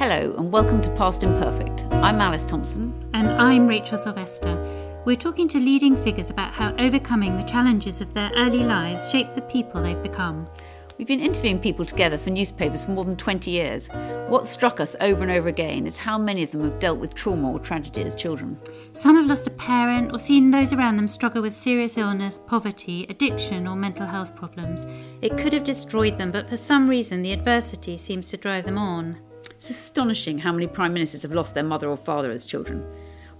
Hello, and welcome to Past Imperfect. I'm Alice Thomson. And I'm Rachel Sylvester. We're talking to leading figures about how overcoming the challenges of their early lives shape the people they've become. We've been interviewing people together for newspapers for more than 20 years. What struck us over and over again is how many of them have dealt with trauma or tragedy as children. Some have lost a parent or seen those around them struggle with serious illness, poverty, addiction, or mental health problems. It could have destroyed them, but for some reason, the adversity seems to drive them on. It's astonishing how many prime ministers have lost their mother or father as children.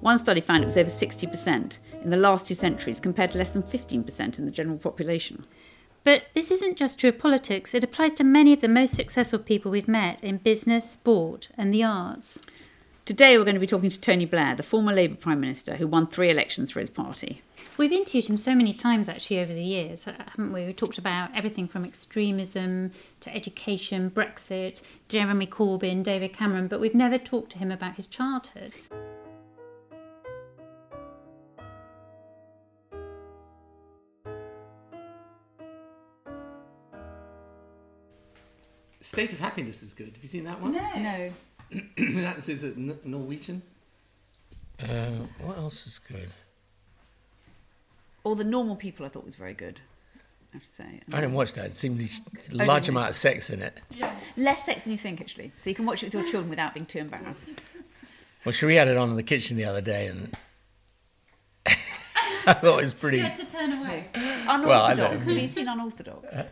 One study found it was over 60% in the last two centuries compared to less than 15% in the general population. But this isn't just true of politics, it applies to many of the most successful people we've met in business, sport, and the arts. Today we're going to be talking to Tony Blair, the former Labour Prime Minister who won three elections for his party. We've interviewed him so many times actually over the years, haven't we? We've talked about everything from extremism to education, Brexit, Jeremy Corbyn, David Cameron, but we've never talked to him about his childhood. State of Happiness is good. Have you seen that one? No. That's is it Norwegian? Uh, what else is good? Or The Normal People I thought was very good, I have to say. I didn't watch that. It seemed a large amount of sex in it. Less sex than you think, actually. So you can watch it with your children without being too embarrassed. Well, Cherie had it on in the kitchen the other day, and I thought it was pretty. You had to turn away. Well, I know. Unorthodox. Have you seen Unorthodox? Uh,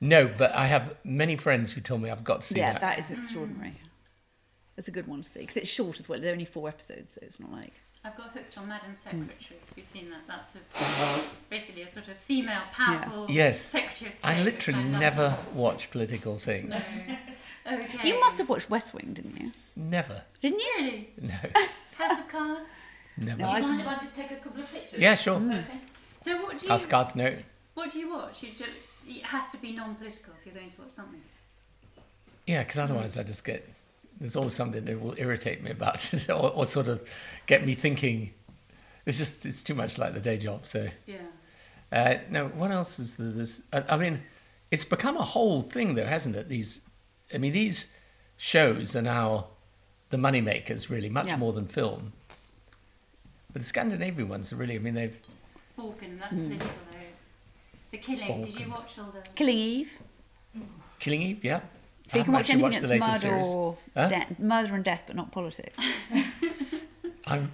no, but I have many friends who told me I've got to see yeah, that. Yeah, that is extraordinary. That's a good one to see because it's short as well. There are only four episodes, so it's not like. I've got hooked on Madam hmm. Secretary. Have you seen that? That's a, uh, basically a sort of female, powerful Yes. Secretary of State. I literally love. never watch political things. No. Okay. You must have watched West Wing, didn't you? Never. Didn't you? Really? No. House of Cards? Never. Do you mind if I just take a couple of pictures? Yeah, sure. Hmm. Okay. So what do you House of Cards, no. what do you watch? You just, it has to be non-political if you're going to watch something. Yeah, because otherwise I just get. There's always something that will irritate me about it, or, or sort of get me thinking. It's just it's too much like the day job. So Yeah. uh, no, what else is there? This I, I mean, it's become a whole thing though, hasn't it? These, I mean, these shows are now the money makers really, much Yeah. more than film. But the Scandinavian ones are really. I mean, they've Borgen, that's political though. The Killing, did you watch all the... Killing Eve. Killing Eve, yeah. So you can watch anything that's murder series. or Huh? de- murder and death, but not politics. I'm,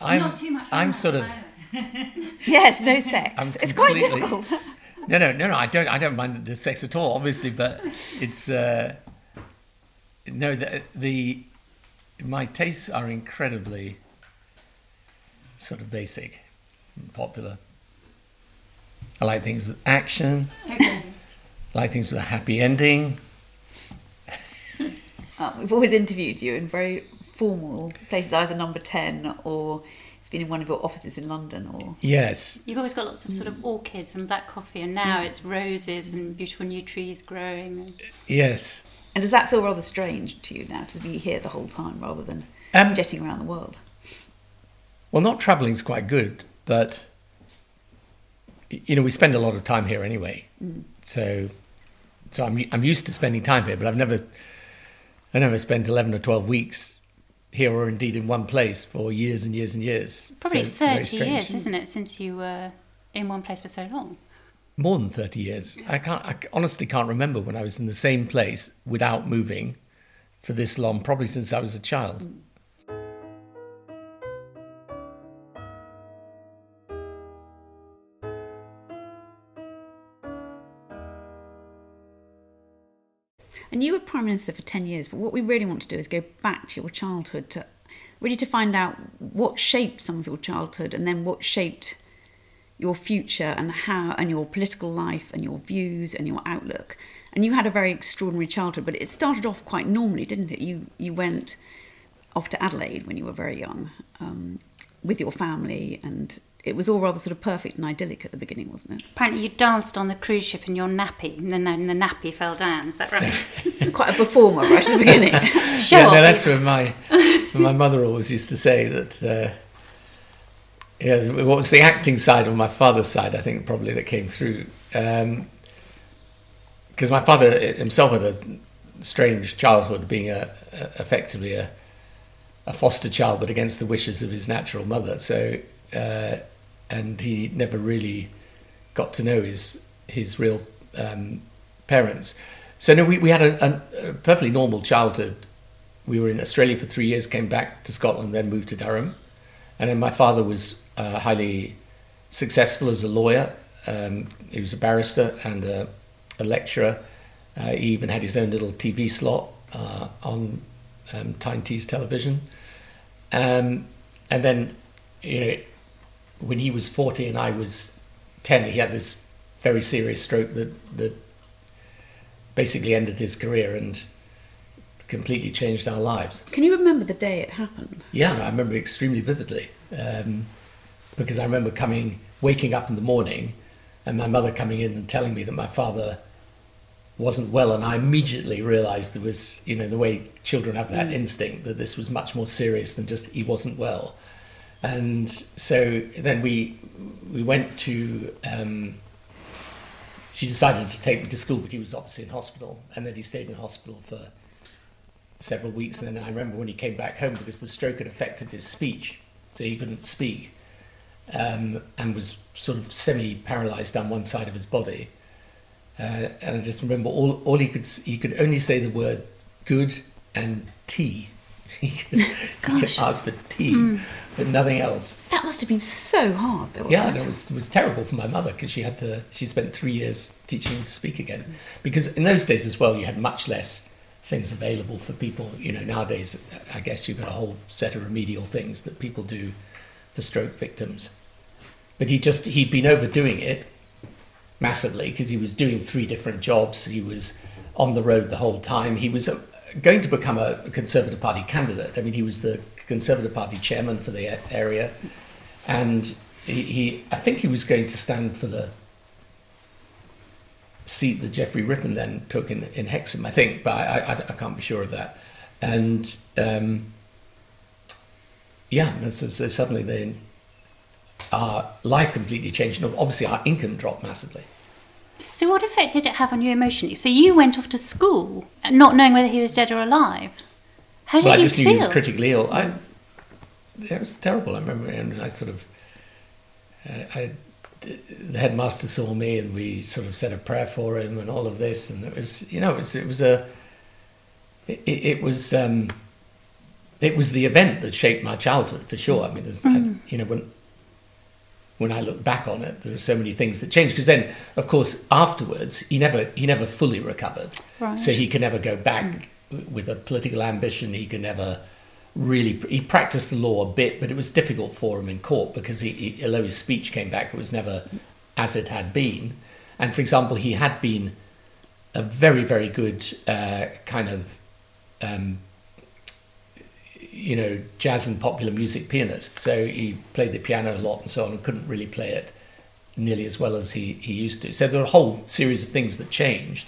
I'm, Not too much I'm sort of. yes, no sex. I'm it's quite difficult. No, no, no, no. I don't. I don't mind the sex at all, obviously, but it's uh, no. The, the my tastes are incredibly sort of basic, and popular. I like things with action. Okay. I like things with a happy ending. Uh, we've always interviewed you in very formal places, either number 10 or it's been in one of your offices in London or. Yes, You've always got lots of sort of orchids and black coffee, and now it's roses and beautiful new trees growing. Yes. And does that feel rather strange to you now to be here the whole time rather than Um, jetting around the world? Well, not travelling's quite good, but you know we spend a lot of time here anyway. So, so I'm I'm used to spending time here, but I've never I never spent eleven or twelve weeks here, or indeed in one place for years and years and years. Probably So it's very 30 strange. years, isn't it, since you were in one place for so long? More than thirty years. I can't. I honestly can't remember when I was in the same place without moving for this long. Probably since I was a child. Mm. And you were Prime Minister for 10 years, but what we really want to do is go back to your childhood to really to find out what shaped some of your childhood and then what shaped your future and how and your political life and your views and your outlook. And you had a very extraordinary childhood, but it started off quite normally, didn't it? You you went off to Adelaide when you were very young um, with your family, and it was all rather sort of perfect and idyllic at the beginning, wasn't it? Apparently, you danced on the cruise ship in your nappy, and then the nappy fell down. Is that right? quite a performer right at the beginning. Show yeah, off. no, that's what my my mother always used to say that. Uh, yeah, what was the acting side on my father's side? I think probably that came through because my father himself had a strange childhood, being a, a effectively a, a foster child, but against the wishes of his natural mother. So, uh, and he never really got to know his his real um, parents. So no, we, we had a, a, perfectly normal childhood. We were in Australia for three years, came back to Scotland, then moved to Durham, and then my father was uh, highly successful as a lawyer. Um, he was a barrister and a, a lecturer. Uh, he even had his own little TV slot uh, on um, Tyne Tees television. Um, and then, you know, when he was 40 and I was 10, he had this very serious stroke that, that basically ended his career and completely changed our lives. Can you remember the day it happened? Yeah, I remember extremely vividly um, because I remember coming, waking up in the morning, and my mother coming in and telling me that my father wasn't well, and I immediately realised there was, you know, the way children have that instinct that this was much more serious than just he wasn't well, and so then we we went to. Um, she decided to take me to school, but he was obviously in hospital, and then he stayed in hospital for several weeks. And then I remember when he came back home because the stroke had affected his speech, so he couldn't speak, um, and was sort of semi-paralyzed down one side of his body. Uh, and I just remember all, all he could he could only say the word good and tea. He, could, he could ask for tea, hmm. but nothing else. That must have been so hard, though. Yeah, it? and it was it was terrible for my mother because she had to. She spent three years teaching him to speak again, because in those days as well, you had much less things available for people. You know, nowadays, I guess you've got a whole set of remedial things that people do for stroke victims. But he just he'd been overdoing it massively because he was doing three different jobs. He was on the road the whole time. He was going to become a Conservative Party candidate. I mean, he was the Conservative Party chairman for the area, and he, he I think he was going to stand for the seat that Geoffrey Rippon then took in, in Hexham, I think, but I, I, I can't be sure of that. And um, yeah, so, so suddenly then our life completely changed. Obviously, our income dropped massively. So, what effect did it have on you emotionally? So, you went off to school, not knowing whether he was dead or alive. How did well, I you just feel? knew he was critically ill. I, it was terrible. I remember, and I sort of, uh, I, the headmaster saw me, and we sort of said a prayer for him, and all of this, and it was, you know, it was, it was a, it, it was, um, it was the event that shaped my childhood for sure. I mean, there's, I, you know, when when I look back on it, there are so many things that changed. Because then, of course, afterwards, he never he never fully recovered. Right. So he can never go back w- with a political ambition. He can never really. He practiced the law a bit, but it was difficult for him in court because he, he although his speech came back, it was never as it had been. And for example, he had been a very very good uh, kind of. Um, you know, jazz and popular music pianist. So he played the piano a lot and so on, and couldn't really play it nearly as well as he, he used to. So there were a whole series of things that changed,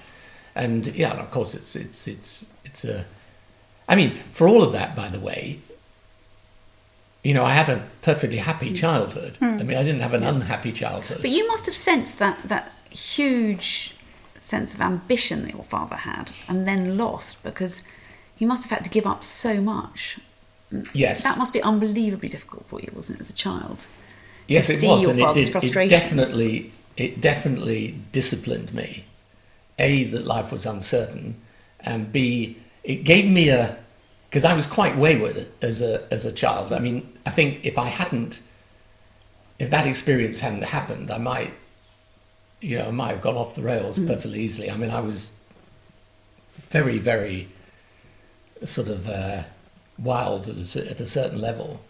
and yeah, and of course it's it's it's it's a. I mean, for all of that, by the way, you know, I had a perfectly happy hmm. childhood. Hmm. I mean, I didn't have an unhappy childhood. But you must have sensed that that huge sense of ambition that your father had, and then lost because you must have had to give up so much. Yes, That must be unbelievably difficult for you, wasn't it, as a child? yes, it was, and it, did, it definitely it definitely disciplined me. A that life was uncertain, and B it gave me a because I was quite wayward as a as a child. I mean, I think if I hadn't, if that experience hadn't happened, I might, you know, I might have gone off the rails Mm. perfectly easily. I mean, I was very very sort of uh, wild at a, at a certain level.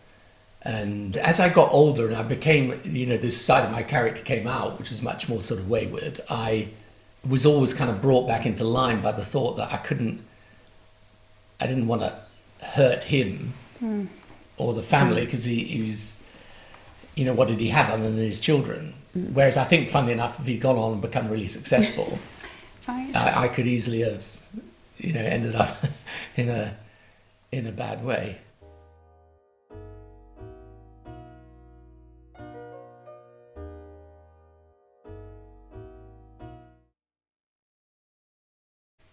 And as I got older and I became, you know, this side of my character came out, which was much more sort of wayward, I was always kind of brought back into line by the thought that I couldn't, I didn't want to hurt him hmm. or the family because he, he was, you know, what did he have other than his children? Hmm. Whereas I think, funnily enough, if he'd gone on and become really successful, I, I could easily have, you know, ended up in a in a bad way.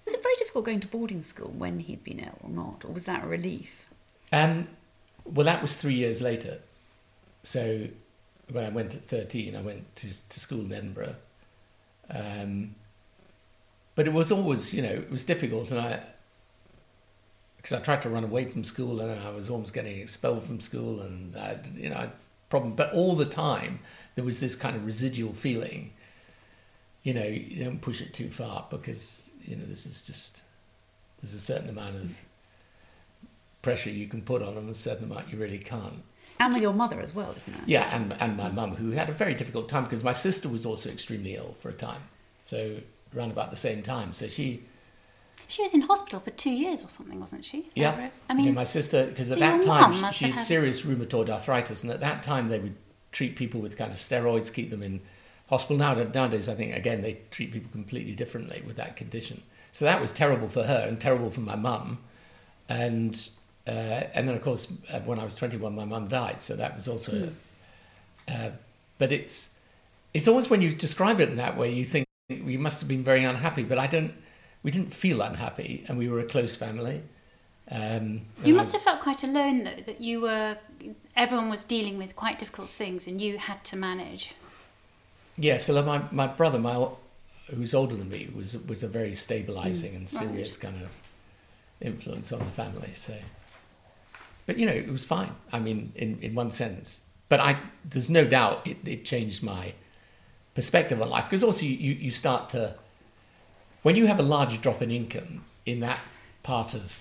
Was it very difficult going to boarding school when he'd been ill or not? Or was that a relief? Um, well, that was three years later. So when I went at 13, I went to, to school in Edinburgh. Um, but it was always, you know, it was difficult. And I, because I tried to run away from school and I was almost getting expelled from school and, I, you know, problem. But all the time, there was this kind of residual feeling, you know, you don't push it too far because, you know, this is just, there's a certain amount of pressure you can put on them, and a certain amount you really can't. And with your mother as well, isn't it? Yeah, and and my mum, who had a very difficult time because my sister was also extremely ill for a time, so around about the same time. So she, She was in hospital for two years or something, wasn't she? yeah, I mean, yeah, my sister, because at so that time she, she had serious rheumatoid arthritis, and at that time they would treat people with kind of steroids, keep them in hospital. Now nowadays, I think again they treat people completely differently with that condition. So that was terrible for her and terrible for my mum, and uh, and then of course uh, when I was 21, my mum died, so that was also. Uh, but it's it's always when you describe it in that way, you think we must have been very unhappy, but I don't. We didn't feel unhappy, and we were a close family. Um, you must have felt quite alone though, that you were, everyone was dealing with quite difficult things and you had to manage. Yeah, so my, my brother, my who's older than me, was was a very stabilizing and serious kind of influence on the family. So, but you know, it was fine. I mean, in, in one sense, but I there's no doubt it, it changed my perspective on life because also you you start to when you have a large drop in income in that part of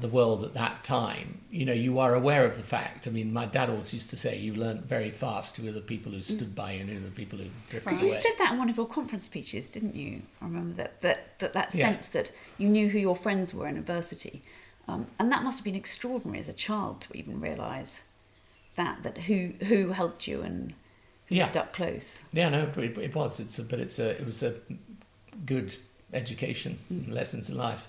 the world at that time, you know, you are aware of the fact. I mean, my dad always used to say, you learnt very fast who were the people who stood by you and who were the people who drifted Because you said that in one of your conference speeches, didn't you? I remember that that that, that Yeah. sense that you knew who your friends were in adversity, um, and that must have been extraordinary as a child to even realise that that who who helped you and who Yeah. stuck close. Yeah, no, it, it was. It's a, but it's a, it was a good education, Mm. lessons in life,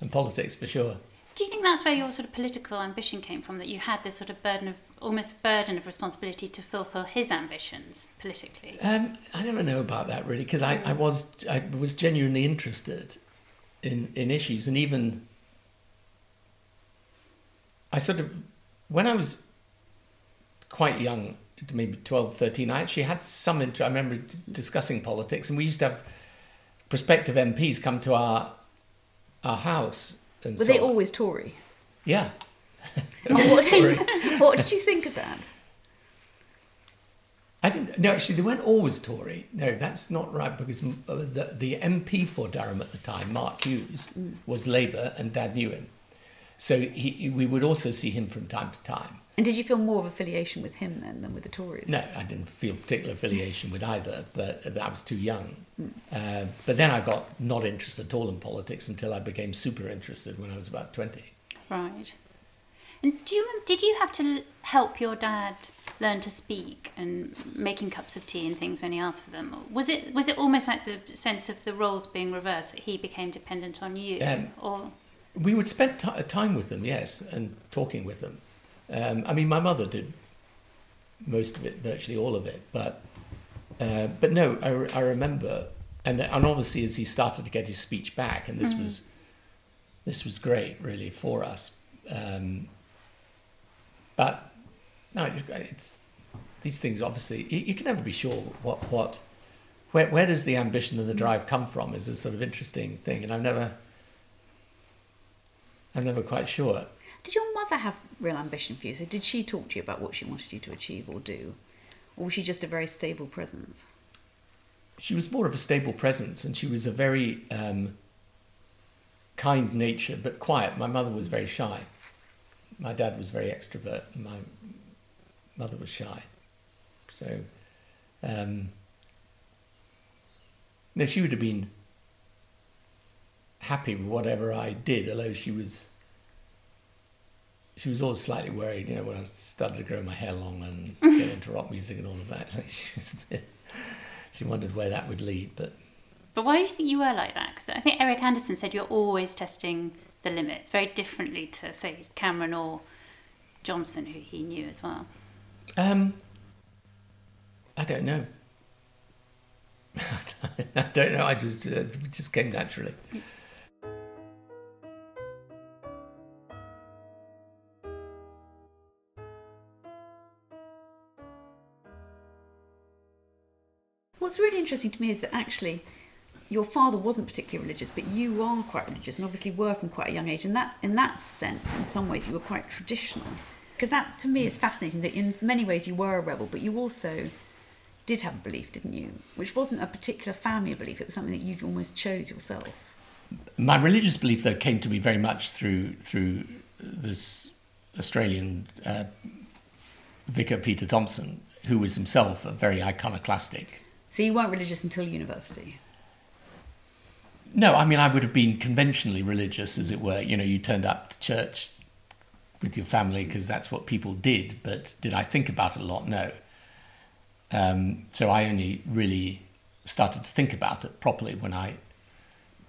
and politics for sure. Do you think that's where your sort of political ambition came from? That you had this sort of burden of, almost burden of responsibility to fulfil his ambitions politically? Um, I never know about that really because I, I was I was genuinely interested in in issues and even I sort of when I was quite young maybe 12 13 I actually had some interest I remember discussing politics and we used to have prospective MPs come to our our house and Were so they always Tory? yeah what, Tory. what did you think of that? I didn't. No, actually, they weren't always Tory. No, that's not right because uh, the, the MP for Durham at the time, Mark Hughes, was Labour, and Dad knew him. So he- we would also see him from time to time. And did you feel more of affiliation with him then than with the Tories? No, I didn't feel particular affiliation with either, but I was too young. Uh, but then I got not interested at all in politics until I became super interested when I was about 20. Right. And do you did you have to help your dad learn to speak and making cups of tea and things when he asked for them? Was it was it almost like the sense of the roles being reversed that he became dependent on you, Um, or We would spend ti time with them, yes, and talking with them. Um, I mean, my mother did most of it, virtually all of it, but uh, but no, I, I remember, and and obviously as he started to get his speech back, and this was this was great, really, for us. Um, but no, it's, it's these things. Obviously, you, you can never be sure what what where where does the ambition and the drive come from is a sort of interesting thing, and I've never. I'm never quite sure. Did your mother have real ambition for you? So did she talk to you about what she wanted you to achieve or do? Or was she just a very stable presence? She was more of a stable presence, and she was a very um, kind nature, but quiet. My mother was very shy. My dad was very extrovert. and My mother was shy. So, um, no, she would have been happy with whatever I did, although she was she was always slightly worried, you know, when I started to grow my hair long and get into rock music and all of that. she, was a bit, she wondered where that would lead, but. But why do you think you were like that? Because I think Eric Anderson said you're always testing the limits, very differently to say Cameron or Johnson, who he knew as well. Um, I don't know. I don't know. I just uh, it just came naturally. What's really interesting to me is that actually your father wasn't particularly religious, but you are quite religious and obviously were from quite a young age. And that, in that sense, in some ways, you were quite traditional. Because that, to me, is fascinating that in many ways you were a rebel, but you also did have a belief, didn't you? Which wasn't a particular family belief, it was something that you almost chose yourself. My religious belief, though, came to me very much through through this Australian uh, vicar Peter Thomson, who was himself a very iconoclastic. So you weren't religious until university. No, I mean I would have been conventionally religious, as it were. You know, you turned up to church with your family because that's what people did. But did I think about it a lot? No. Um, so I only really started to think about it properly when I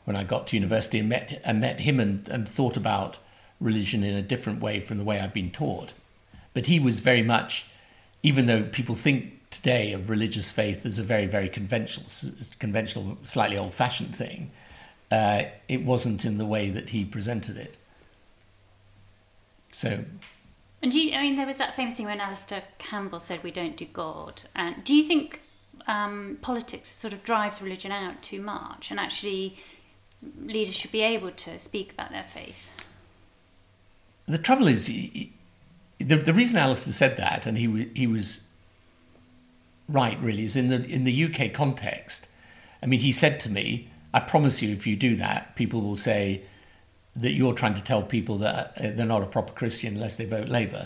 when I got to university and met and met him and, and thought about religion in a different way from the way I'd been taught. But he was very much, even though people think today of religious faith as a very very conventional conventional slightly old fashioned thing, uh, it wasn't in the way that he presented it. So and do you, I mean, there was that famous thing when Alastair Campbell said, "We don't do God." And do you think um, politics sort of drives religion out too much, and actually leaders should be able to speak about their faith? The trouble is, he, the the reason Alastair said that, and he he was right, really, is in the in the UK context. I mean, he said to me, "I promise you, if you do that, people will say." that you're trying to tell people that uh, they're not a proper Christian unless they vote Labour.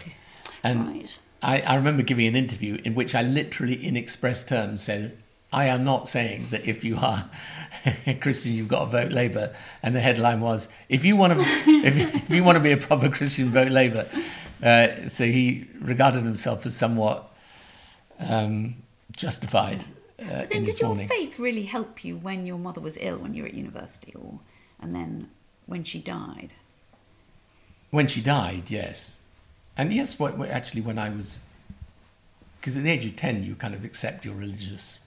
And right. I, I remember giving an interview in which I literally, in express terms, said, I am not saying that if you are a Christian, you've got to vote Labour. And the headline was, if you want to, if, if you want to be a proper Christian, vote Labour. Uh, so he regarded himself as somewhat um, justified. Uh, then did your morning. faith really help you when your mother was ill when you were at university, or and then when she died? When she died, yes. And yes, what, actually, when I was. Because at the age of 10, you kind of accept your religious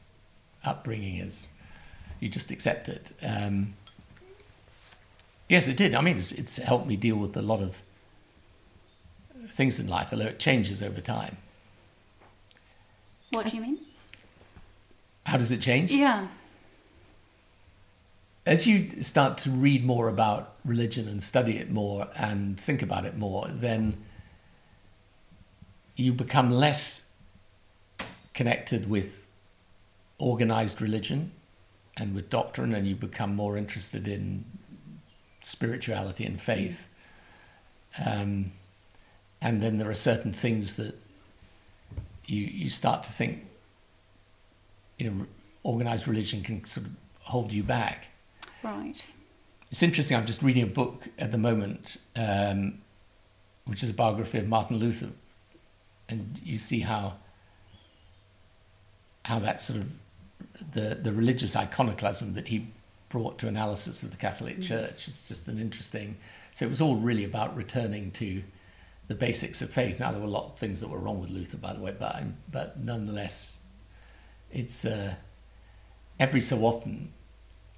upbringing as. You just accept it. Um, yes, it did. I mean, it's, it's helped me deal with a lot of things in life, although it changes over time. What do you mean? How does it change? Yeah as you start to read more about religion and study it more and think about it more, then you become less connected with organized religion and with doctrine, and you become more interested in spirituality and faith. Um, and then there are certain things that you you start to think, you know, organized religion can sort of hold you back. Right. It's interesting. I'm just reading a book at the moment, um, which is a biography of Martin Luther, and you see how how that sort of the the religious iconoclasm that he brought to analysis of the Catholic mm. Church is just an interesting. So it was all really about returning to the basics of faith. Now there were a lot of things that were wrong with Luther, by the way, but but nonetheless, it's uh, every so often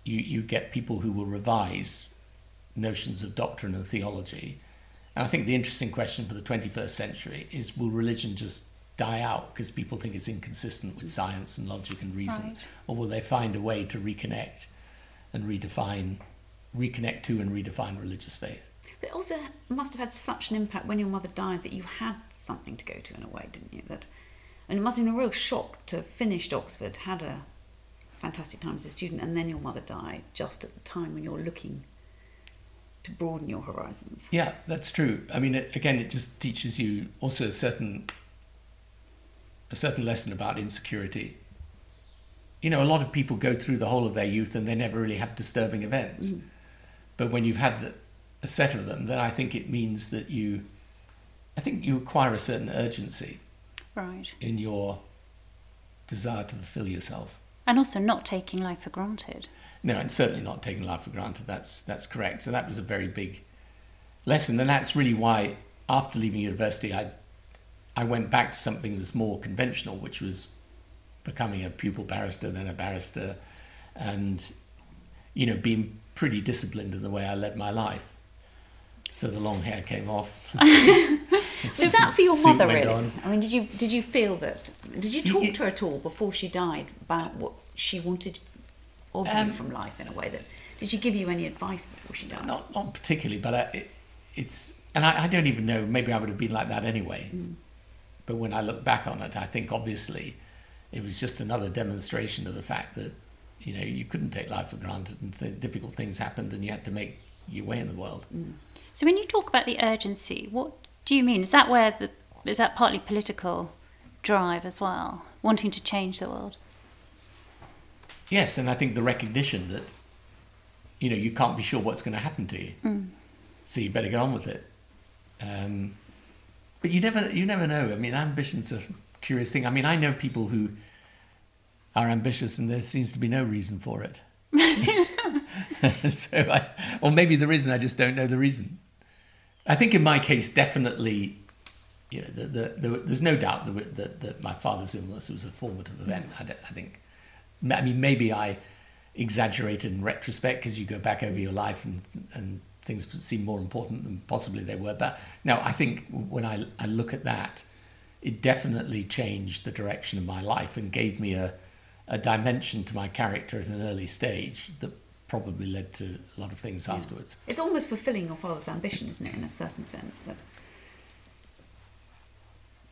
you, you get people who will revise notions of doctrine and theology. And I think the interesting question for the 21st century is will religion just die out because people think it's inconsistent with science and logic and reason? Right. Or will they find a way to reconnect and redefine, reconnect to and redefine religious faith? But also must have had such an impact when your mother died that you had something to go to in a way, didn't you? That, and it must have been a real shock to have finished Oxford, had a fantastic time as a student, and then your mother died just at the time when you're looking to broaden your horizons. Yeah, that's true. I mean, it, again, it just teaches you also a certain a certain lesson about insecurity. You know, a lot of people go through the whole of their youth and they never really have disturbing events. Mm. But when you've had the, a set of them, then I think it means that you, I think you acquire a certain urgency, right, in your desire to fulfill yourself, and also not taking life for granted. No, and certainly not taking life for granted. That's that's correct. So that was a very big lesson, and that's really why after leaving university, I I went back to something that's more conventional, which was becoming a pupil barrister, then a barrister, and you know being pretty disciplined in the way I led my life. So the long hair came off. Is that for your mother really? On. I mean, did you did you feel that? Did you talk to her at all before she died about what she wanted of um, you from life in a way that? Did she give you any advice before she died? Not not particularly, but I, uh, it, it's and I, I, don't even know. Maybe I would have been like that anyway. Mm. But when I look back on it, I think obviously it was just another demonstration of the fact that you know you couldn't take life for granted and th- difficult things happened and you had to make your way in the world. Mm. So when you talk about the urgency, what do you mean? Is that where the is that partly political drive as well, wanting to change the world? Yes, and I think the recognition that you know you can't be sure what's going to happen to you, mm. so you better get on with it. Um, but you never you never know. I mean, ambition's a curious thing. I mean, I know people who are ambitious, and there seems to be no reason for it. so, I, or maybe the reason I just don't know the reason. I think in my case, definitely, you know, the, the, the, there's no doubt that, that, that, my father's illness was a formative event. I, I think, I mean, maybe I exaggerated in retrospect because you go back over your life and, and things seem more important than possibly they were. But now I think when I, I look at that, it definitely changed the direction of my life and gave me a, a dimension to my character at an early stage that probably led to a lot of things yeah. afterwards. It's almost fulfilling your father's ambition, isn't it, in a certain sense? That...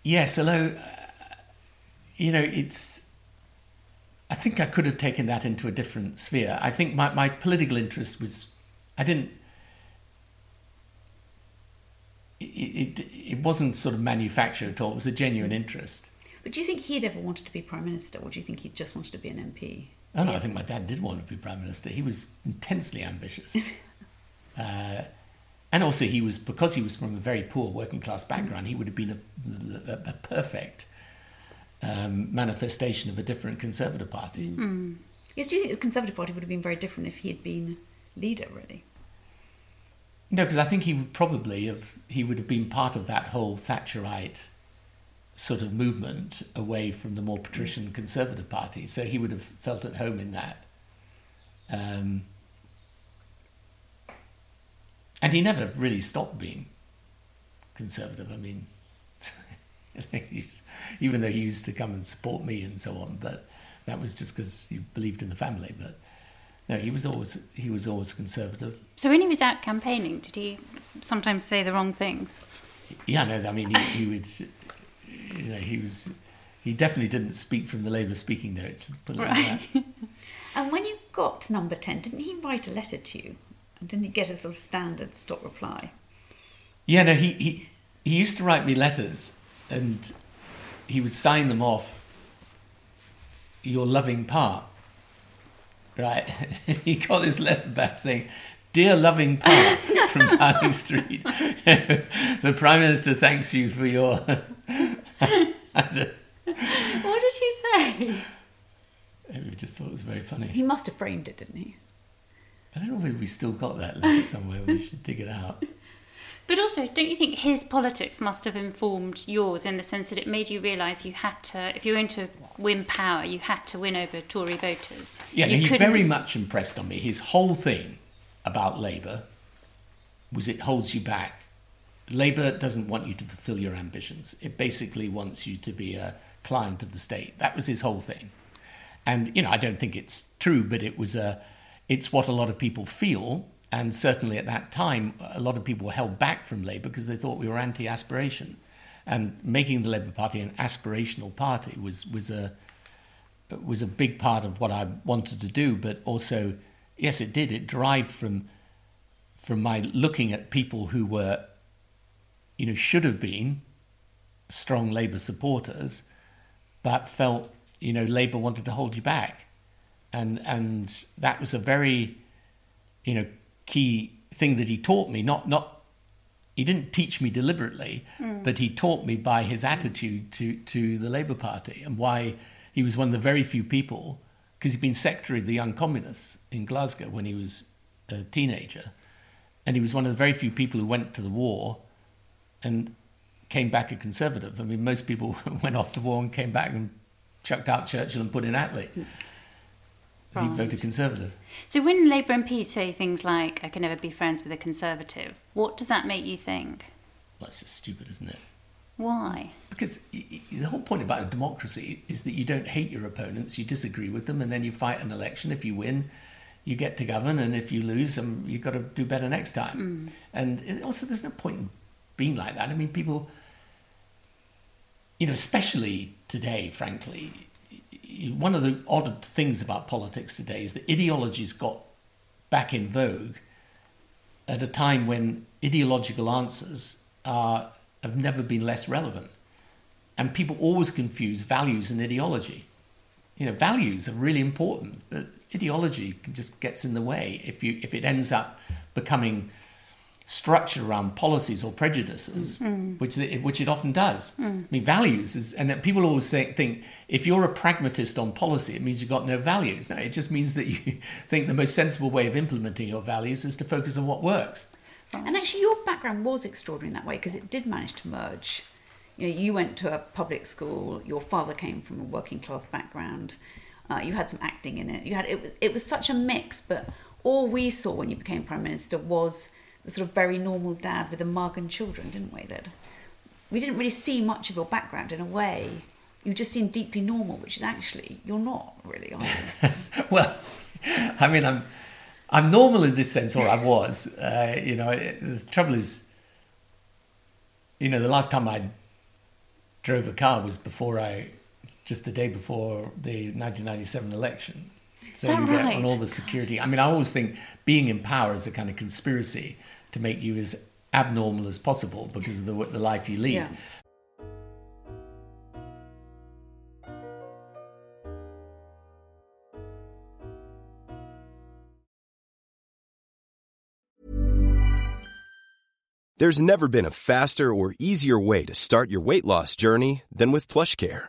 Yes, although, uh, you know, it's. I think I could have taken that into a different sphere. I think my, my political interest was. I didn't. It, it, it wasn't sort of manufactured at all. It was a genuine interest. But do you think he'd ever wanted to be prime minister, or do you think he just wanted to be an MP? Oh no, I think my dad did want to be prime minister. He was intensely ambitious, uh, and also he was because he was from a very poor working class background. He would have been a, a, a perfect um, manifestation of a different Conservative Party. Mm. Yes, do you think the Conservative Party would have been very different if he had been leader? Really? No, because I think he would probably have. He would have been part of that whole Thatcherite sort of movement away from the more patrician Conservative Party. So he would have felt at home in that. Um, and he never really stopped being conservative. I mean, even though he used to come and support me and so on, but that was just because he believed in the family. But no, he was always he was always conservative. So when he was out campaigning, did he sometimes say the wrong things? Yeah, no, I mean he, he would you know, he was he definitely didn't speak from the Labour speaking notes. Put it right. Like and when you got number ten, didn't he write a letter to you? And didn't he get a sort of standard stop reply? Yeah, no, he he he used to write me letters, and he would sign them off. Your loving part. Right, he got this letter back saying, Dear loving Pa from Downing Street, the Prime Minister thanks you for your what did he say? We just thought it was very funny. He must have framed it, didn't he? I don't know if we still got that letter somewhere. We should dig it out. But also, don't you think his politics must have informed yours in the sense that it made you realise you had to, if you were going to win power, you had to win over Tory voters? Yeah, no, he's very much impressed on me. His whole thing about Labour was it holds you back Labour doesn't want you to fulfill your ambitions. It basically wants you to be a client of the state. That was his whole thing. And you know, I don't think it's true, but it was a it's what a lot of people feel. And certainly at that time, a lot of people were held back from Labour because they thought we were anti-aspiration. And making the Labour Party an aspirational party was was a was a big part of what I wanted to do. But also, yes, it did. It derived from from my looking at people who were you know, should have been strong Labour supporters, but felt you know Labour wanted to hold you back, and and that was a very you know key thing that he taught me. Not not he didn't teach me deliberately, mm. but he taught me by his attitude to to the Labour Party and why he was one of the very few people because he'd been secretary of the Young Communists in Glasgow when he was a teenager, and he was one of the very few people who went to the war and came back a conservative. I mean, most people went off to war and came back and chucked out Churchill and put in Attlee. Right. He voted Conservative. So when Labour MPs say things like, I can never be friends with a Conservative, what does that make you think? Well, it's just stupid, isn't it? Why? Because the whole point about a democracy is that you don't hate your opponents, you disagree with them, and then you fight an election. If you win, you get to govern, and if you lose, um, you've got to do better next time. Mm. And also, there's no point in being like that. I mean, people, you know, especially today, frankly, one of the odd things about politics today is that ideologies got back in vogue at a time when ideological answers are, have never been less relevant. And people always confuse values and ideology. You know, values are really important, but ideology just gets in the way if you if it ends up becoming structured around policies or prejudices, mm. which it, which it often does. Mm. I mean, values is, and that people always say, think if you're a pragmatist on policy, it means you've got no values. No, it just means that you think the most sensible way of implementing your values is to focus on what works. And actually, your background was extraordinary in that way because it did manage to merge. You know, you went to a public school. Your father came from a working class background. Uh, you had some acting in it. You had it. It was such a mix, but all we saw when you became prime minister was the sort of very normal dad with a mug and children, didn't we? That we didn't really see much of your background in a way. You just seemed deeply normal, which is actually you're not really, are you? well, I mean, I'm I'm normal in this sense, or I was. Uh, you know, the trouble is, you know, the last time I drove a car was before I, just the day before the 1997 election. So you get right? on all the security. I mean, I always think being in power is a kind of conspiracy to make you as abnormal as possible because of the, the life you lead. Yeah. There's never been a faster or easier way to start your weight loss journey than with PlushCare.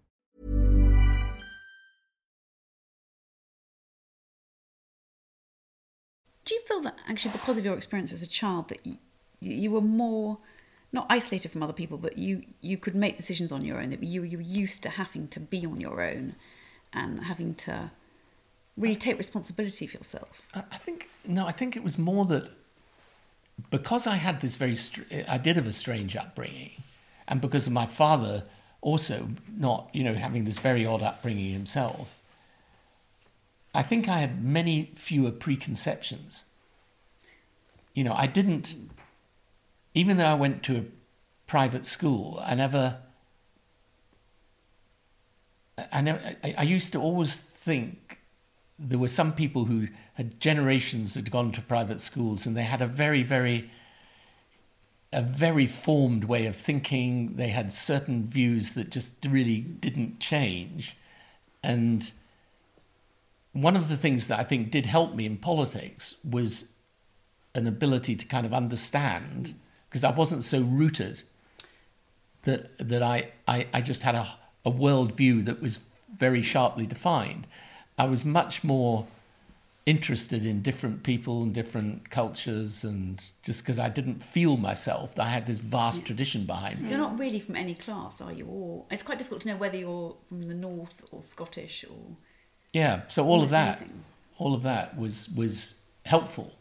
Do you feel that actually because of your experience as a child that you, you were more not isolated from other people, but you you could make decisions on your own. That you you were used to having to be on your own, and having to really take responsibility for yourself. I think no, I think it was more that because I had this very I did have a strange upbringing, and because of my father also not you know having this very odd upbringing himself. I think I had many fewer preconceptions. You know, I didn't, even though I went to a private school, I never, I never, I, I used to always think there were some people who had generations had gone to private schools and they had a very, very, a very formed way of thinking. They had certain views that just really didn't change. And one of the things that I think did help me in politics was an ability to kind of understand because I wasn't so rooted that that I, I, I just had a, a world view that was very sharply defined. I was much more interested in different people and different cultures, and just because I didn't feel myself, I had this vast tradition behind me. You're not really from any class, are you? Or it's quite difficult to know whether you're from the north or Scottish or. Yeah, so all of that, anything. all of that was was helpful.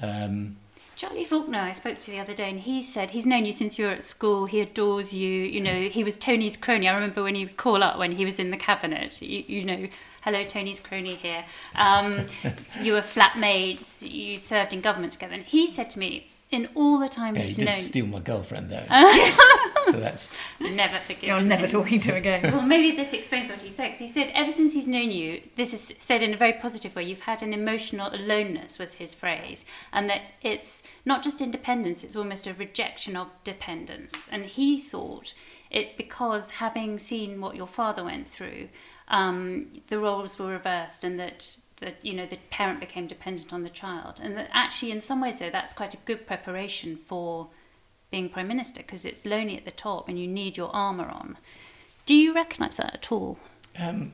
Um, Charlie Falconer, I spoke to the other day, and he said he's known you since you were at school. He adores you. You know, he was Tony's crony. I remember when he'd call up when he was in the cabinet. You, you know, hello, Tony's crony here. Um, you were flatmates. You served in government together. And he said to me, in all the time yeah, he did known, steal my girlfriend though, so that's never forgive. You're him. never talking to again. Well, maybe this explains what he said. 'cause he said, ever since he's known you, this is said in a very positive way. You've had an emotional aloneness, was his phrase, and that it's not just independence; it's almost a rejection of dependence. And he thought it's because having seen what your father went through, um, the roles were reversed, and that. That you know the parent became dependent on the child, and that actually, in some ways, though, that's quite a good preparation for being prime minister because it's lonely at the top and you need your armour on. Do you recognise that at all? Um,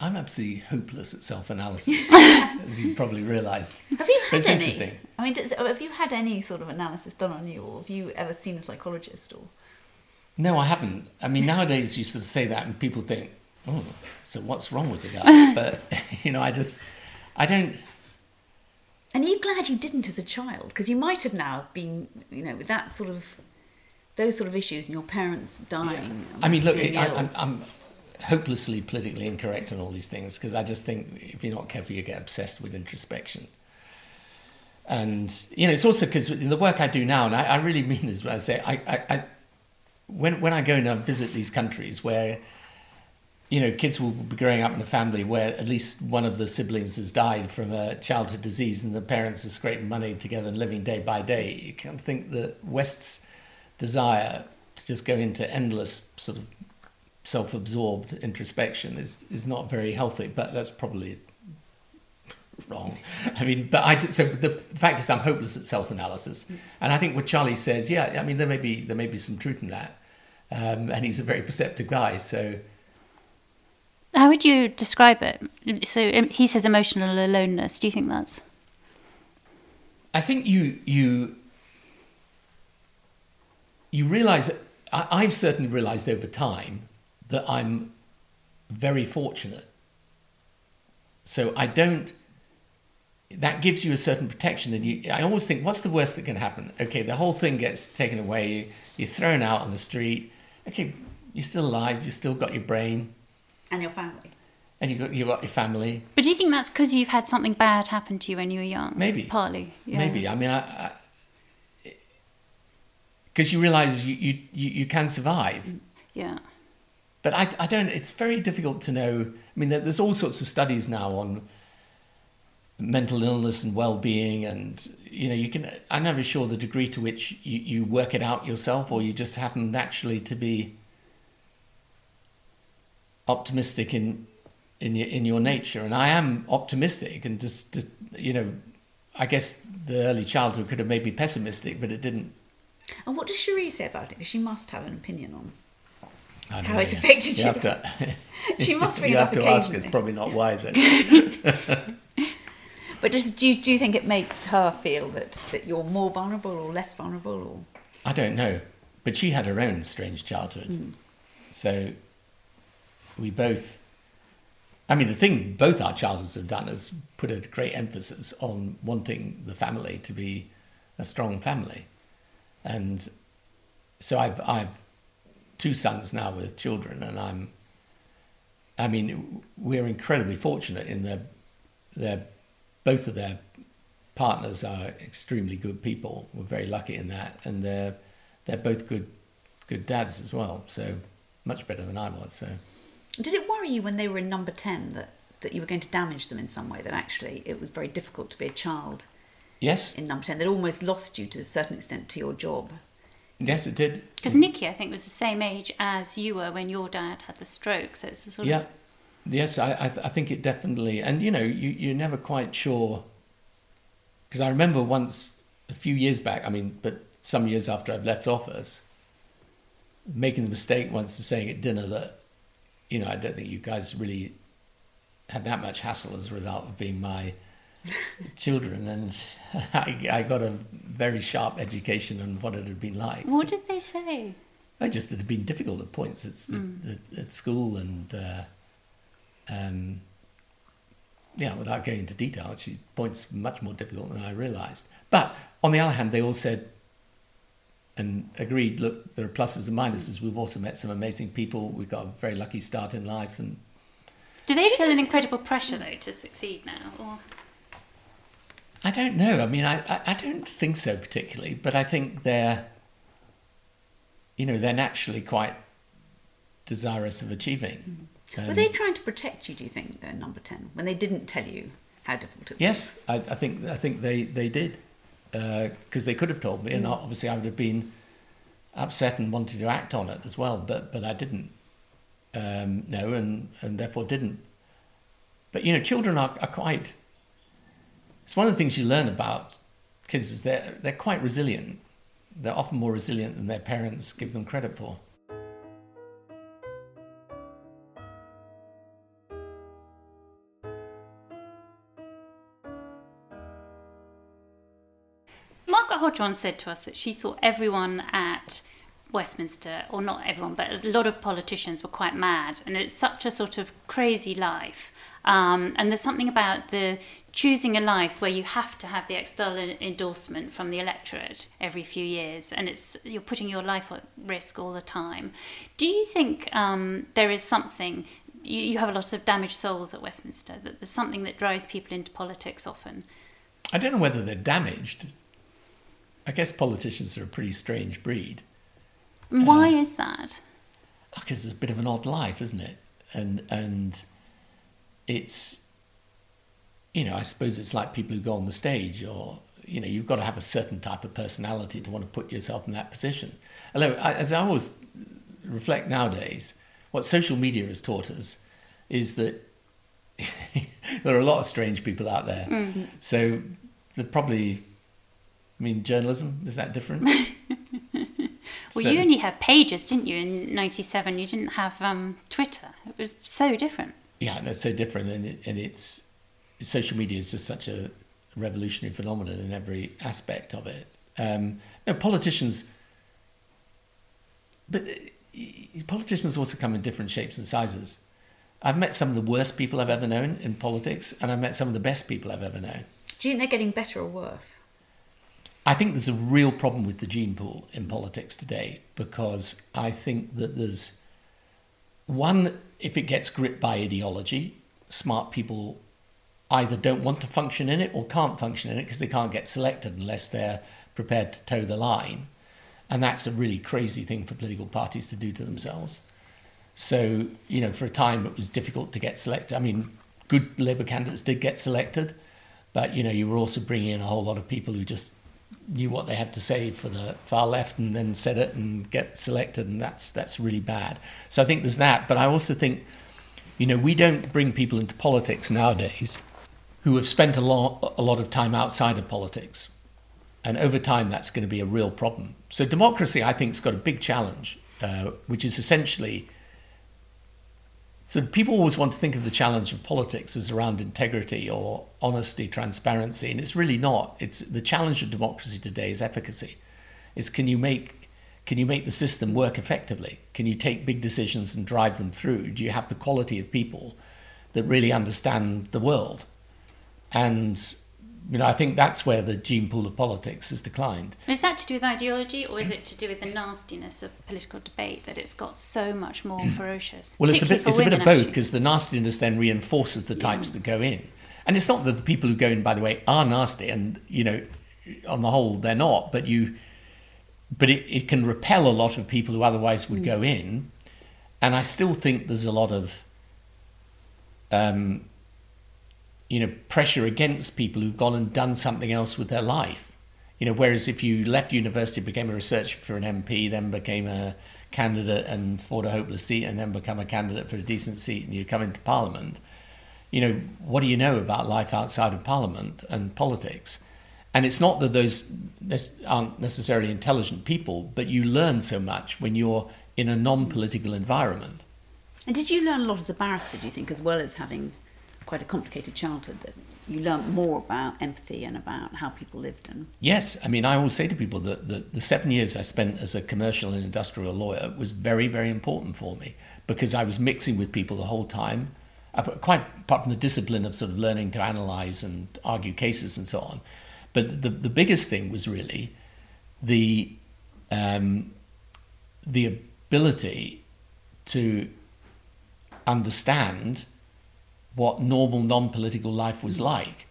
I'm absolutely hopeless at self-analysis, as you probably realised. Have you But had it's any? interesting. I mean, does, have you had any sort of analysis done on you, or have you ever seen a psychologist? Or No, I haven't. I mean, nowadays you sort of say that, and people think, "Oh, so what's wrong with the guy?" But you know, I just, I don't. and are you glad you didn't as a child? Because you might have now been, you know, with that sort of those sort of issues, and your parents dying. I mean, look, I, I'm, I'm hopelessly politically incorrect on all these things because I just think if you're not careful, you get obsessed with introspection. And you know, it's also because in the work I do now, and I, I really mean this when I say, I, I, I, when when I go and I visit these countries where, you know, kids will be growing up in a family where at least one of the siblings has died from a childhood disease, and the parents are scraping money together and living day by day. You can think that West's desire to just go into endless sort of self-absorbed introspection is is not very healthy. But that's probably wrong. I mean, but I did, so the fact is I'm hopeless at self-analysis, and I think what Charlie says, yeah, I mean there may be there may be some truth in that, um, and he's a very perceptive guy. So How would you describe it? So he says emotional aloneness. Do you think that's I think you you you realize I, I've certainly realized over time that I'm very fortunate. So I don't. That gives you a certain protection, and you. I always think, what's the worst that can happen? Okay, the whole thing gets taken away. You're thrown out on the street. Okay, you're still alive. You've still got your brain, and your family. and you got you got your family. But do you think that's because you've had something bad happen to you when you were young? Maybe. Partly. Yeah. Maybe. I mean, I. Because you realize you, you, you, you can survive. Mm, yeah. But I, I don't, it's very difficult to know. I mean, there- there's all sorts of studies now on mental illness and well being, and, you know, you can, I'm never sure the degree to which you, you work it out yourself or you just happen naturally to be optimistic in, in, your, in your nature. And I am optimistic and just, just, you know, I guess the early childhood could have made me pessimistic, but it didn't. And what does Cherie say about it? Because she must have an opinion on. I don't How know, it yeah. affected you. have to, She must bring you it have up to ask. It's probably not wise. But does, do, you, do you think it makes her feel that, that you're more vulnerable or less vulnerable? Or I don't know, but she had her own strange childhood. Hmm. So we both. I mean, the thing both our childhoods have done is put a great emphasis on wanting the family to be a strong family, and so I've I've two sons now with children, and I'm. I mean, we're incredibly fortunate in their their both of their partners are extremely good people. We're very lucky in that, and they're they're both good good dads as well. So much better than I was. So did it worry you when they were in number 10 that, that you were going to damage them in some way? That actually it was very difficult to be a child yes, in number 10? That almost lost you to a certain extent to your job? yes, it did. Because Nicky, I think, was the same age as you were when your dad had the stroke. So it's a sort Yeah, of. yes, I I, I think it definitely. And you know, you you're never quite sure. Because I remember once a few years back. I mean, but some years after I've left office, making the mistake once of saying at dinner that, you know, I don't think you guys really had that much hassle as a result of being my children, and I, I, got a very sharp education on what it had been like. What so, did they say? I just that it had been difficult at points at, mm. at, at, school, and uh, um, yeah, without going into detail, actually points much more difficult than I realised. But on the other hand, they all said and agreed, look, there are pluses and minuses. We've also met some amazing people. We've got a very lucky start in life, and do they feel an incredible pressure though to succeed now? Or? I don't know. I mean, I, I, I don't think so particularly, but I think they're, you know, they're naturally quite desirous of achieving. Mm. Um, Were they trying to protect you? Do you think they're number ten when they didn't tell you how difficult it was? Yes, I, I think I think they they did because uh, they could have told me, mm. and obviously I would have been upset and wanted to act on it as well, but but I didn't um, know, and and therefore didn't. But you know, children are, are quite it's one of the things you learn about kids is they're they're quite resilient. They're often more resilient than their parents give them credit for. Margaret said to us that she thought everyone at Westminster, or not everyone, but a lot of politicians were quite mad, and it's such a sort of crazy life. Um, and there's something about the choosing a life where you have to have the external endorsement from the electorate every few years, and it's you're putting your life at risk all the time. Do you think um, there is something? You, you have a lot of damaged souls at Westminster. That there's something that drives people into politics often. I don't know whether they're damaged. I guess politicians are a pretty strange breed. Why uh, is that? Because it's a bit of an odd life, isn't it? And and it's you know, I suppose it's like people who go on the stage or, you know, you've got to have a certain type of personality to want to put yourself in that position. Although, as I always reflect nowadays, what social media has taught us is that there are a lot of strange people out there. Mm-hmm. So they're probably, mean, journalism, is that different? well, so, you only had pages, didn't you, in 97? You didn't have um, Twitter. It was so different. Yeah, and it's so different. And, it, and it's, social media is just such a revolutionary phenomenon in every aspect of it. Um, no, politicians, but uh, politicians also come in different shapes and sizes. I've met some of the worst people I've ever known in politics, and I've met some of the best people I've ever known. Do you think they're getting better or worse? I think there's a real problem with the gene pool in politics today because I think that there's one, if it gets gripped by ideology, smart people either don't want to function in it or can't function in it because they can't get selected unless they're prepared to toe the line. And that's a really crazy thing for political parties to do to themselves. So, you know, for a time it was difficult to get selected. I mean, good Labour candidates did get selected, but, you know, you were also bringing in a whole lot of people who just knew what they had to say for the far left and then said it and get selected, and that's that's really bad. So I think there's that. But I also think, you know, we don't bring people into politics nowadays who have spent a lot, a lot of time outside of politics. And over time, that's going to be a real problem. So, democracy, I think, has got a big challenge, uh, which is essentially. So, people always want to think of the challenge of politics as around integrity or honesty, transparency, and it's really not. It's the challenge of democracy today is efficacy. Is can you make can you make the system work effectively? Can you take big decisions and drive them through? Do you have the quality of people that really understand the world? And you know, I think that's where the gene pool of politics has declined. Is that to do with ideology, or is it to do with the nastiness of political debate that it's got so much more ferocious? Well, it's a bit, it's a bit of both because the nastiness then reinforces the types yeah. that go in, and it's not that the people who go in, by the way, are nasty, and you know, on the whole, they're not. But you, but it, it can repel a lot of people who otherwise would mm. go in, and I still think there's a lot of. Um, you know, pressure against people who've gone and done something else with their life. You know, whereas if you left university, became a researcher for an MP, then became a candidate and fought a hopeless seat, and then become a candidate for a decent seat, and you come into Parliament, you know, what do you know about life outside of Parliament and politics? And it's not that those aren't necessarily intelligent people, but you learn so much when you're in a non political environment. And did you learn a lot as a barrister, do you think, as well as having quite a complicated childhood that you learnt more about empathy and about how people lived and Yes, I mean, I always say to people that the, the seven years I spent as a commercial and industrial lawyer was very, very important for me because I was mixing with people the whole time. Quite apart from the discipline of sort of learning to analyze and argue cases and so on, but the the biggest thing was really the um, the ability to understand what normal non-political life was like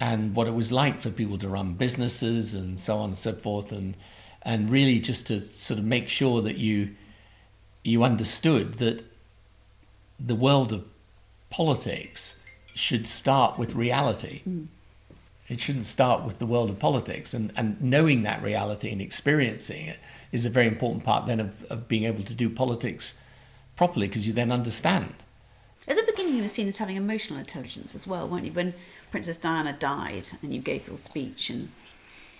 and what it was like for people to run businesses and so on and so forth and and really just to sort of make sure that you you understood that the world of politics should start with reality. Hmm. It shouldn't start with the world of politics. And, and knowing that reality and experiencing it is a very important part then of, of being able to do politics properly because you then understand. You were seen as having emotional intelligence as well, weren't you? When Princess Diana died and you gave your speech and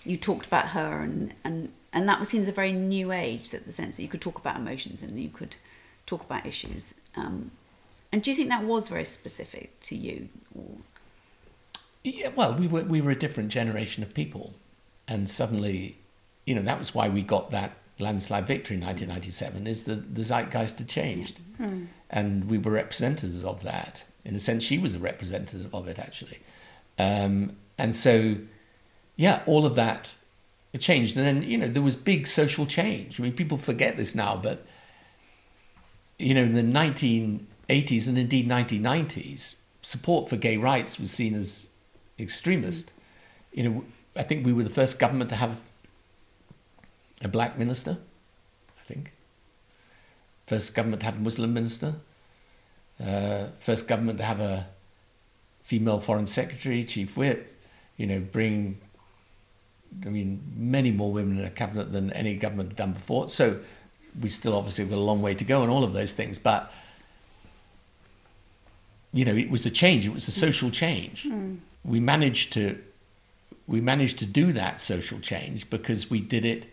you talked about her, and, and, and that was seen as a very new age, that the sense that you could talk about emotions and you could talk about issues. Um, and do you think that was very specific to you? Or, Yeah, well, we were we were a different generation of people, and suddenly, you know, that was why we got that landslide victory in 1997. Is the the zeitgeist had changed, and we were representatives of that. In a sense, she was a representative of it actually, um, and so, yeah, all of that changed, and then you know there was big social change. I mean, people forget this now, but you know, in the 1980s and indeed 1990s, support for gay rights was seen as extremist. You know, I think we were the first government to have a black minister, I think. First government to have a Muslim minister. Uh, first government to have a female foreign secretary, chief whip. You know, bring, I mean, many more women in a cabinet than any government had done before. So we still obviously have got a long way to go on all of those things. But, you know, it was a change. It was a social change. We managed to we managed to do that social change because we did it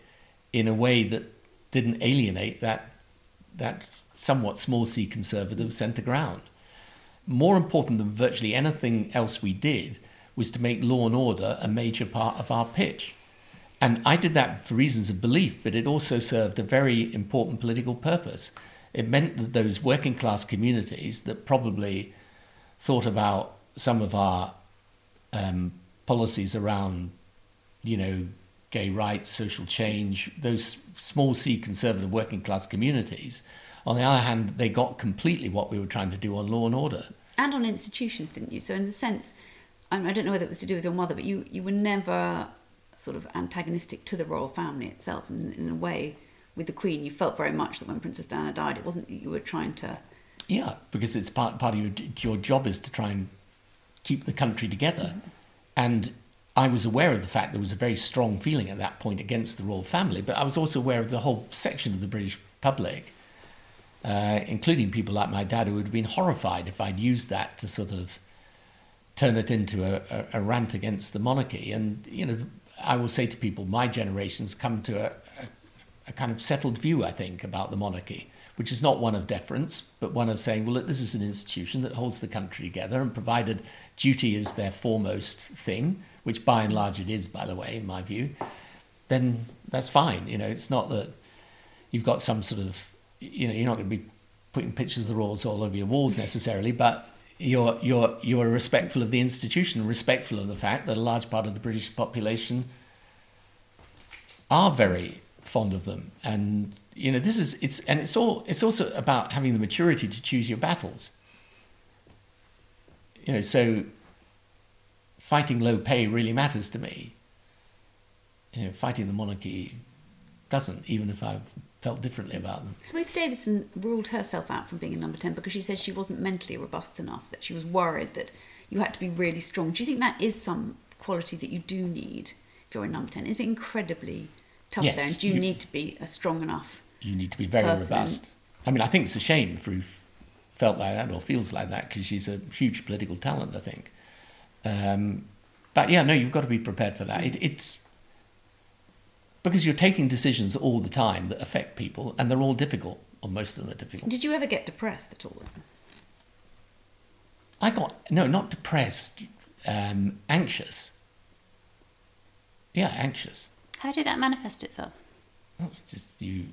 in a way that didn't alienate that that somewhat small c conservative centre ground. More important than virtually anything else we did was to make law and order a major part of our pitch. And I did that for reasons of belief, but it also served a very important political purpose. It meant that those working class communities that probably thought about some of our um, policies around, you know, gay rights, social change, those small c conservative working class communities. On the other hand, they got completely what we were trying to do on law and order. and on institutions, didn't you? So, in a sense, I, mean, I don't know whether it was to do with your mother, but you, you were never sort of antagonistic to the royal family itself. And in a way, with the Queen, you felt very much that when Princess Diana died, it wasn't that you were trying to. Yeah, because it's part part of your your job is to try and keep the country together, mm-hmm. and I was aware of the fact there was a very strong feeling at that point against the royal family, but I was also aware of the whole section of the British public, uh, including people like my dad, who would have been horrified if I'd used that to sort of turn it into a, a, a rant against the monarchy. And you know, I will say to people, my generation's come to a, a, kind of settled view, I think, about the monarchy, which is not one of deference, but one of saying, well, look, this is an institution that holds the country together, and provided duty is their foremost thing, which by and large it is, by the way, in my view, then that's fine. You know, it's not that you've got some sort of, you know, you're not going to be putting pictures of the royals all over your walls necessarily, but you're you're you're respectful of the institution, respectful of the fact that a large part of the British population are very fond of them, and you know, this is it's and it's all it's also about having the maturity to choose your battles. You know, so fighting low pay really matters to me. You know, fighting the monarchy doesn't, even if I've felt differently about them. Ruth Davidson ruled herself out from being a number 10 because she said she wasn't mentally robust enough, that she was worried that you had to be really strong. Do you think that is some quality that you do need if you're a number 10? Is it incredibly tough Yes, there? And do you, you- need to be a strong enough? You need to be very Person. robust. I mean, I think it's a shame if Ruth felt like that or feels like that because she's a huge political talent, I think. Um, but yeah, no, you've got to be prepared for that. It, it's because you're taking decisions all the time that affect people, and they're all difficult, or most of them are difficult. Did you ever get depressed at all? I got no, not depressed, um, anxious. Yeah, anxious. How did that manifest itself? Oh, just you,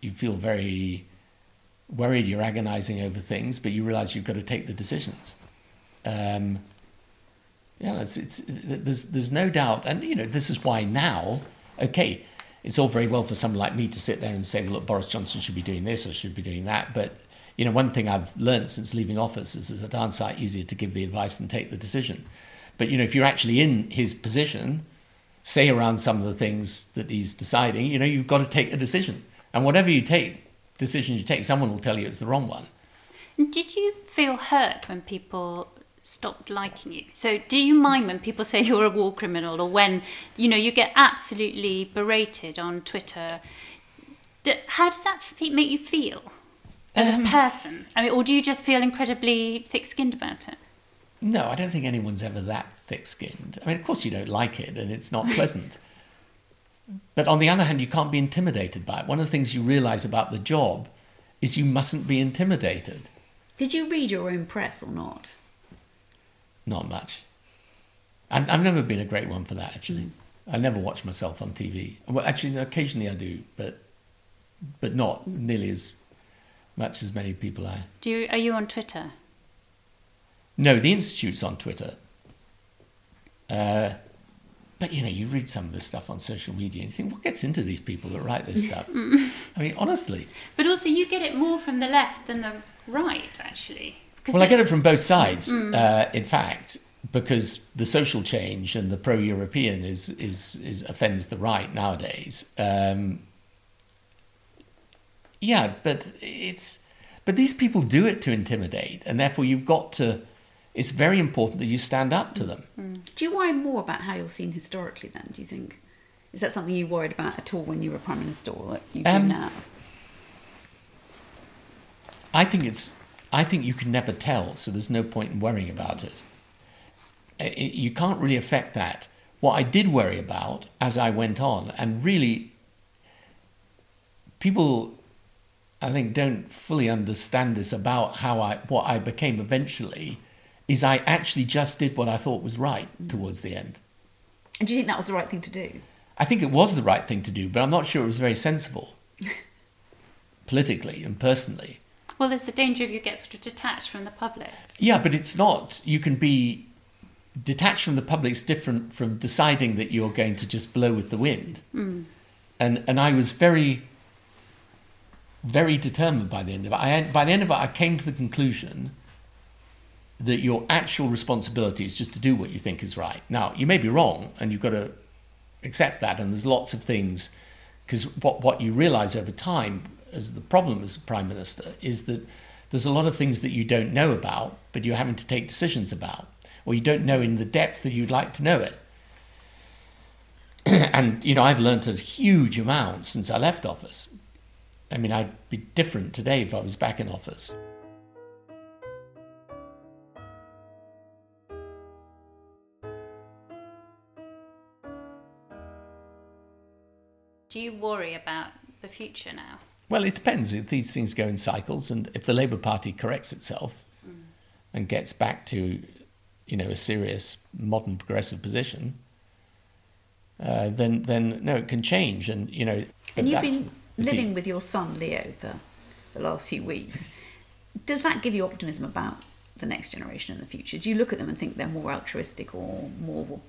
you feel very worried. You're agonizing over things, but you realize you've got to take the decisions. Um, yeah, it's, it's there's there's no doubt, and you know this is why now. Okay, it's all very well for someone like me to sit there and say, look, Boris Johnson should be doing this or should be doing that, but you know, one thing I've learned since leaving office is it's a darn sight easier to give the advice than take the decision. But you know, if you're actually in his position, say around some of the things that he's deciding, you know, you've got to take a decision. And whatever you take, decision you take, someone will tell you it's the wrong one. Did you feel hurt when people stopped liking you? So do you mind when people say you're a war criminal or when, you know, you get absolutely berated on Twitter? How does that make you feel as um, a person? I mean, or do you just feel incredibly thick-skinned about it? No, I don't think anyone's ever that thick-skinned. I mean, of course you don't like it and it's not pleasant. but on the other hand, you can't be intimidated by it. One of the things you realize about the job is you mustn't be intimidated. Did you read your own press or not? Not much. I've, I've never been a great one for that, actually. Mm. I never watch myself on TV. Well, actually, occasionally I do, but but not nearly as much as many people are. Do you, are you on Twitter? No, the institute's on Twitter. Uh, but you know, you read some of this stuff on social media and you think, what gets into these people that write this stuff? I mean, honestly. But also, you get it more from the left than the right, actually. Well, I get it from both sides, mm. uh, in fact, because the social change and the pro-European is is, is offends the right nowadays. Um, yeah, but it's but these people do it to intimidate, and therefore you've got to. It's very important that you stand up to them. Mm. Do you worry more about how you're seen historically? Then, do you think is that something you worried about at all when you were prime minister, or that you do um, now? I think it's. I think you can never tell, so there's no point in worrying about it. it. You can't really affect that. What I did worry about as I went on, and really, people I think don't fully understand this about how I what I became eventually is I actually just did what I thought was right towards the end. And do you think that was the right thing to do? I think it was the right thing to do, but I'm not sure it was very sensible politically and personally. Well, there's the danger of you get sort of detached from the public. Yeah, but it's not. You can be detached from the public is different from deciding that you're going to just blow with the wind. Mm. And and I was very very determined by the end of it. I, by the end of it, I came to the conclusion that your actual responsibility is just to do what you think is right. Now, you may be wrong, and you've got to accept that. And there's lots of things, because what, what you realize over time, as the problem as a prime minister, is that there's a lot of things that you don't know about, but you're having to take decisions about, or you don't know in the depth that you'd like to know it. and you know, I've learned a huge amount since I left office I mean, I'd be different today if I was back in office. Do you worry about the future now? Well, it depends. These things go in cycles, and if the Labour Party corrects itself mm. and gets back to, you know, a serious modern progressive position, uh, then then no, it can change, and you know. And you've been living with your son Leo for the last few weeks, does that give you optimism about the next generation in the future? Do you look at them and think they're more altruistic or more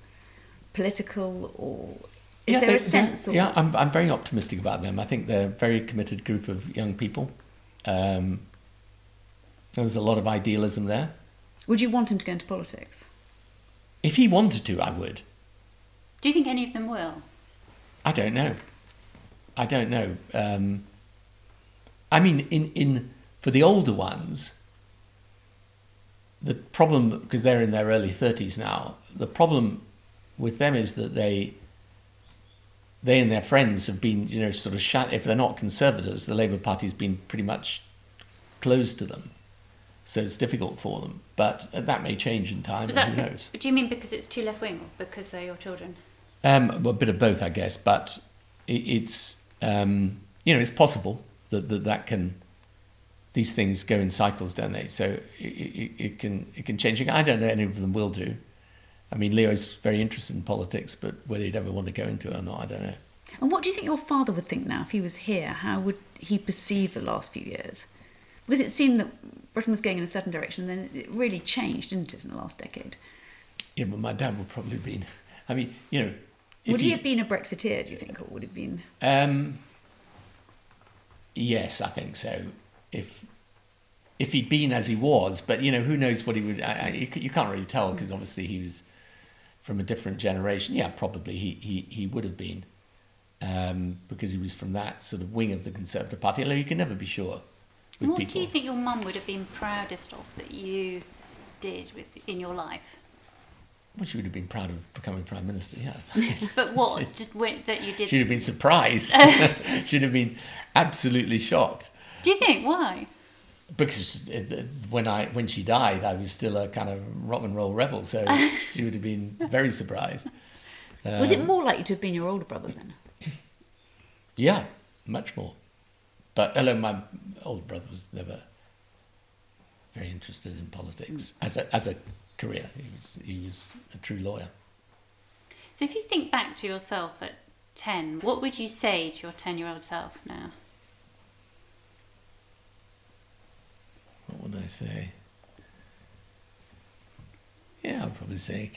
political, or is yeah, there a sense? Or... Yeah, I'm I'm very optimistic about them. I think they're a very committed group of young people. Um, there's a lot of idealism there. Would you want him to go into politics? If he wanted to, I would. Do you think any of them will? I don't know. I don't know. Um, I mean, in, in for the older ones, the problem because they're in their early thirties now. The problem with them is that they they and their friends have been, you know, sort of shut. If they're not conservatives, the Labour Party's been pretty much closed to them, so it's difficult for them. But that may change in time. That, who knows? Do you mean because it's too left wing, or because they're your children? Um, well, a bit of both, I guess. But it, it's um, you know, it's possible that, that that can these things go in cycles, don't they? So it, it, it can it can change. I don't know any of them will do. I mean, Leo's very interested in politics, but whether he'd ever want to go into it or not, I don't know. And what do you think your father would think now if he was here? How would he perceive the last few years? Because it seemed that Britain was going in a certain direction, then it really changed, didn't it, in the last decade? Yeah, but my dad would probably have been. I mean, you know. Would he you- have been a Brexiteer, do you think, or would he have been? Um, yes, I think so. If if he'd been as he was, but you know, who knows what he would? I, I, you, you can't really tell because obviously he was from a different generation. Yeah, probably he he, he would have been um, because he was from that sort of wing of the Conservative Party. Although you can never be sure What people. do you think your mum would have been proudest of that you did with in your life? Well, she would have been proud of becoming prime minister. Yeah, But what did, when- that you did? she'd have been surprised. she'd have been absolutely shocked. Do you think why? Because when I when she died, I was still a kind of rock and roll rebel, so she would have been very surprised. was it um, more likely to have been your older brother then? Yeah, much more. But although my older brother was never very interested in politics mm. as a as a career, he was he was a true lawyer. So if you think back to yourself at ten, what would you say to your ten-year-old self now? What would I say? Yeah, I'd probably say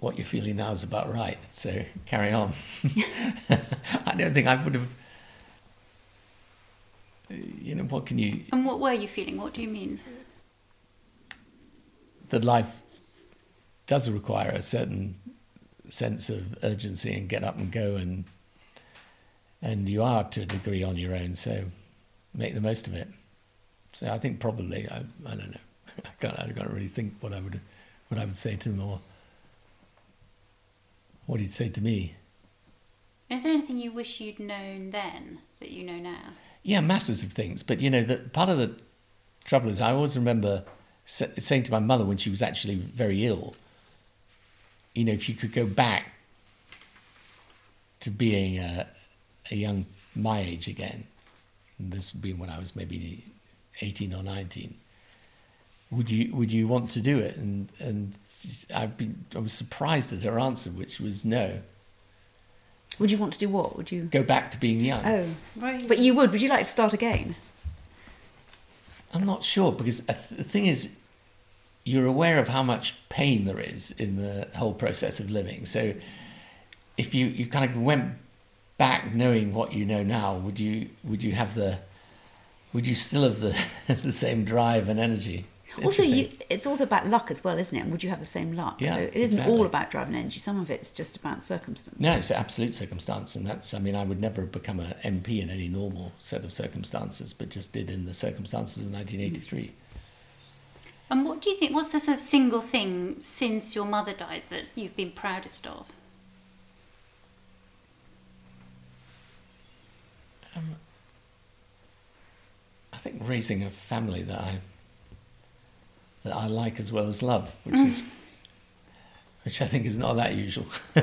what you're feeling now is about right. So carry on. I don't think I would have. You know, what can you? And what were you feeling? What do you mean? That life does require a certain sense of urgency and get up and go, and and you are to a degree on your own. So make the most of it. So I think probably I, I don't know. I can't I can't really think what I would what I would say to him or what he'd say to me. Is there anything you wish you'd known then that you know now? Yeah, masses of things. But you know, the part of the trouble is, I always remember sa- saying to my mother when she was actually very ill, you know, if you could go back to being a, a young my age again, and this would be when I was maybe eighteen or nineteen. Would you would you want to do it? And and I've been I was surprised at her answer, which was no. Would you want to do what? Would you? Go back to being young. Oh, Right. but you would. Would you like to start again? I'm not sure because the thing is, you're aware of how much pain there is in the whole process of living. So, if you, you kind of went back knowing what you know now, would you would you have the would you still have the the same drive and energy? It's Also, you, it's also about luck as well, isn't it? And would you have the same luck? Yeah, so it isn't exactly. all about drive and energy. Some of it's just about circumstance. No, it's absolute circumstance, and that's. I mean, I would never have become an MP in any normal set of circumstances, but just did in the circumstances of 1983. And what do you think? What's the sort of single thing since your mother died that you've been proudest of? Think raising a family that I that I like as well as love, which is which I think is not that usual.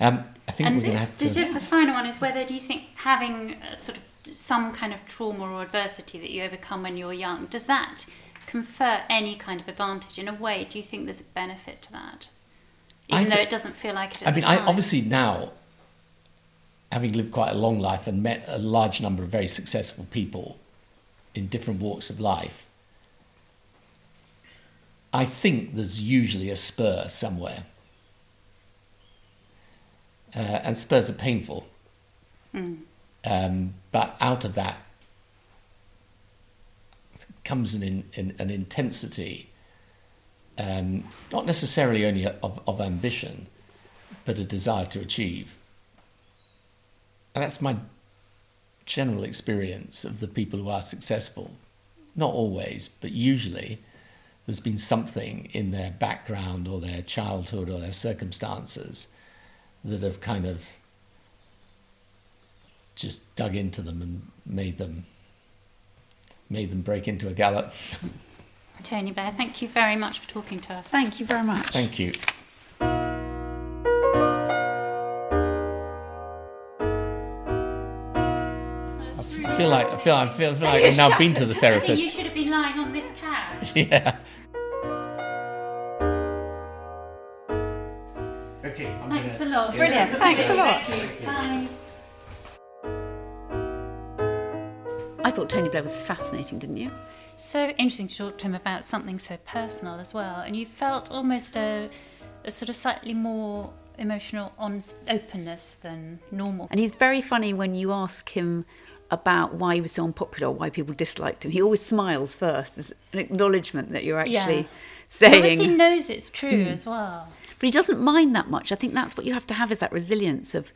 um, I think And we're going to have to. just the final one is whether do you think having a sort of some kind of trauma or adversity that you overcome when you're young does that confer any kind of advantage in a way? Do you think there's a benefit to that, I even though it doesn't feel like it? I mean, I obviously now, having lived quite a long life and met a large number of very successful people in different walks of life, I think there's usually a spur somewhere. Uh, and spurs are painful. Um, but out of that comes an, in, in, an intensity, um, not necessarily only of, of ambition, but a desire to achieve. And that's my general experience of the people who are successful. Not always, but usually there's been something in their background or their childhood or their circumstances that have kind of just dug into them and made them made them break into a gallop. Tony Blair, thank you very much for talking to us. Thank you very much. Thank you. I feel like I feel I feel, I feel like I've now been to the therapist. you should have been lying on this couch. Yeah. Okay. I'm Thanks a gonna- lot. Brilliant. Thanks a lot. Thank. Bye. I thought Tony Blair was fascinating, didn't you? So interesting to talk to him about something so personal as well. And you felt almost a, a sort of slightly more emotional honest openness than normal. And he's very funny when you ask him about why he was so unpopular, why people disliked him. He always smiles first. There's an acknowledgement that you're actually Yeah. He obviously saying. knows it's true hmm. as well. But he doesn't mind that much. I think that's what you have to have is that resilience of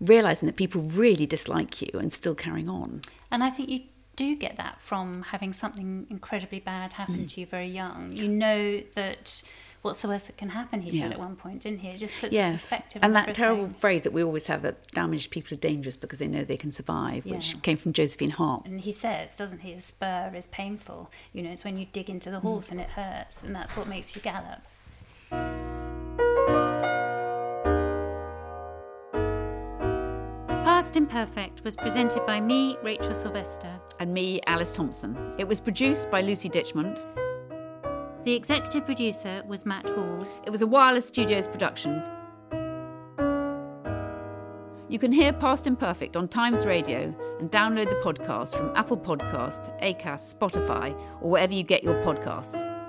realizing that people really dislike you and still carrying on. And I think you do get that from having something incredibly bad happen hmm. to you very young. You know that what's the worst that can happen, he said at one point, didn't he? It just puts yes, perspective yes and on that terrible everything. phrase that we always have that damaged people are dangerous because they know they can survive, which came from Josephine Hart. And he says, doesn't he, a spur is painful. You know, it's when you dig into the mm. horse and it hurts, and that's what makes you gallop. Past Imperfect was presented by me, Rachel Sylvester. And me, Alice Thomson. It was produced by Lucy Ditchmont. The executive producer was Matt Hall. It was a Wireless Studios production. You can hear Past Imperfect on Times Radio and download the podcast from Apple Podcasts, Acast, Spotify, or wherever you get your podcasts.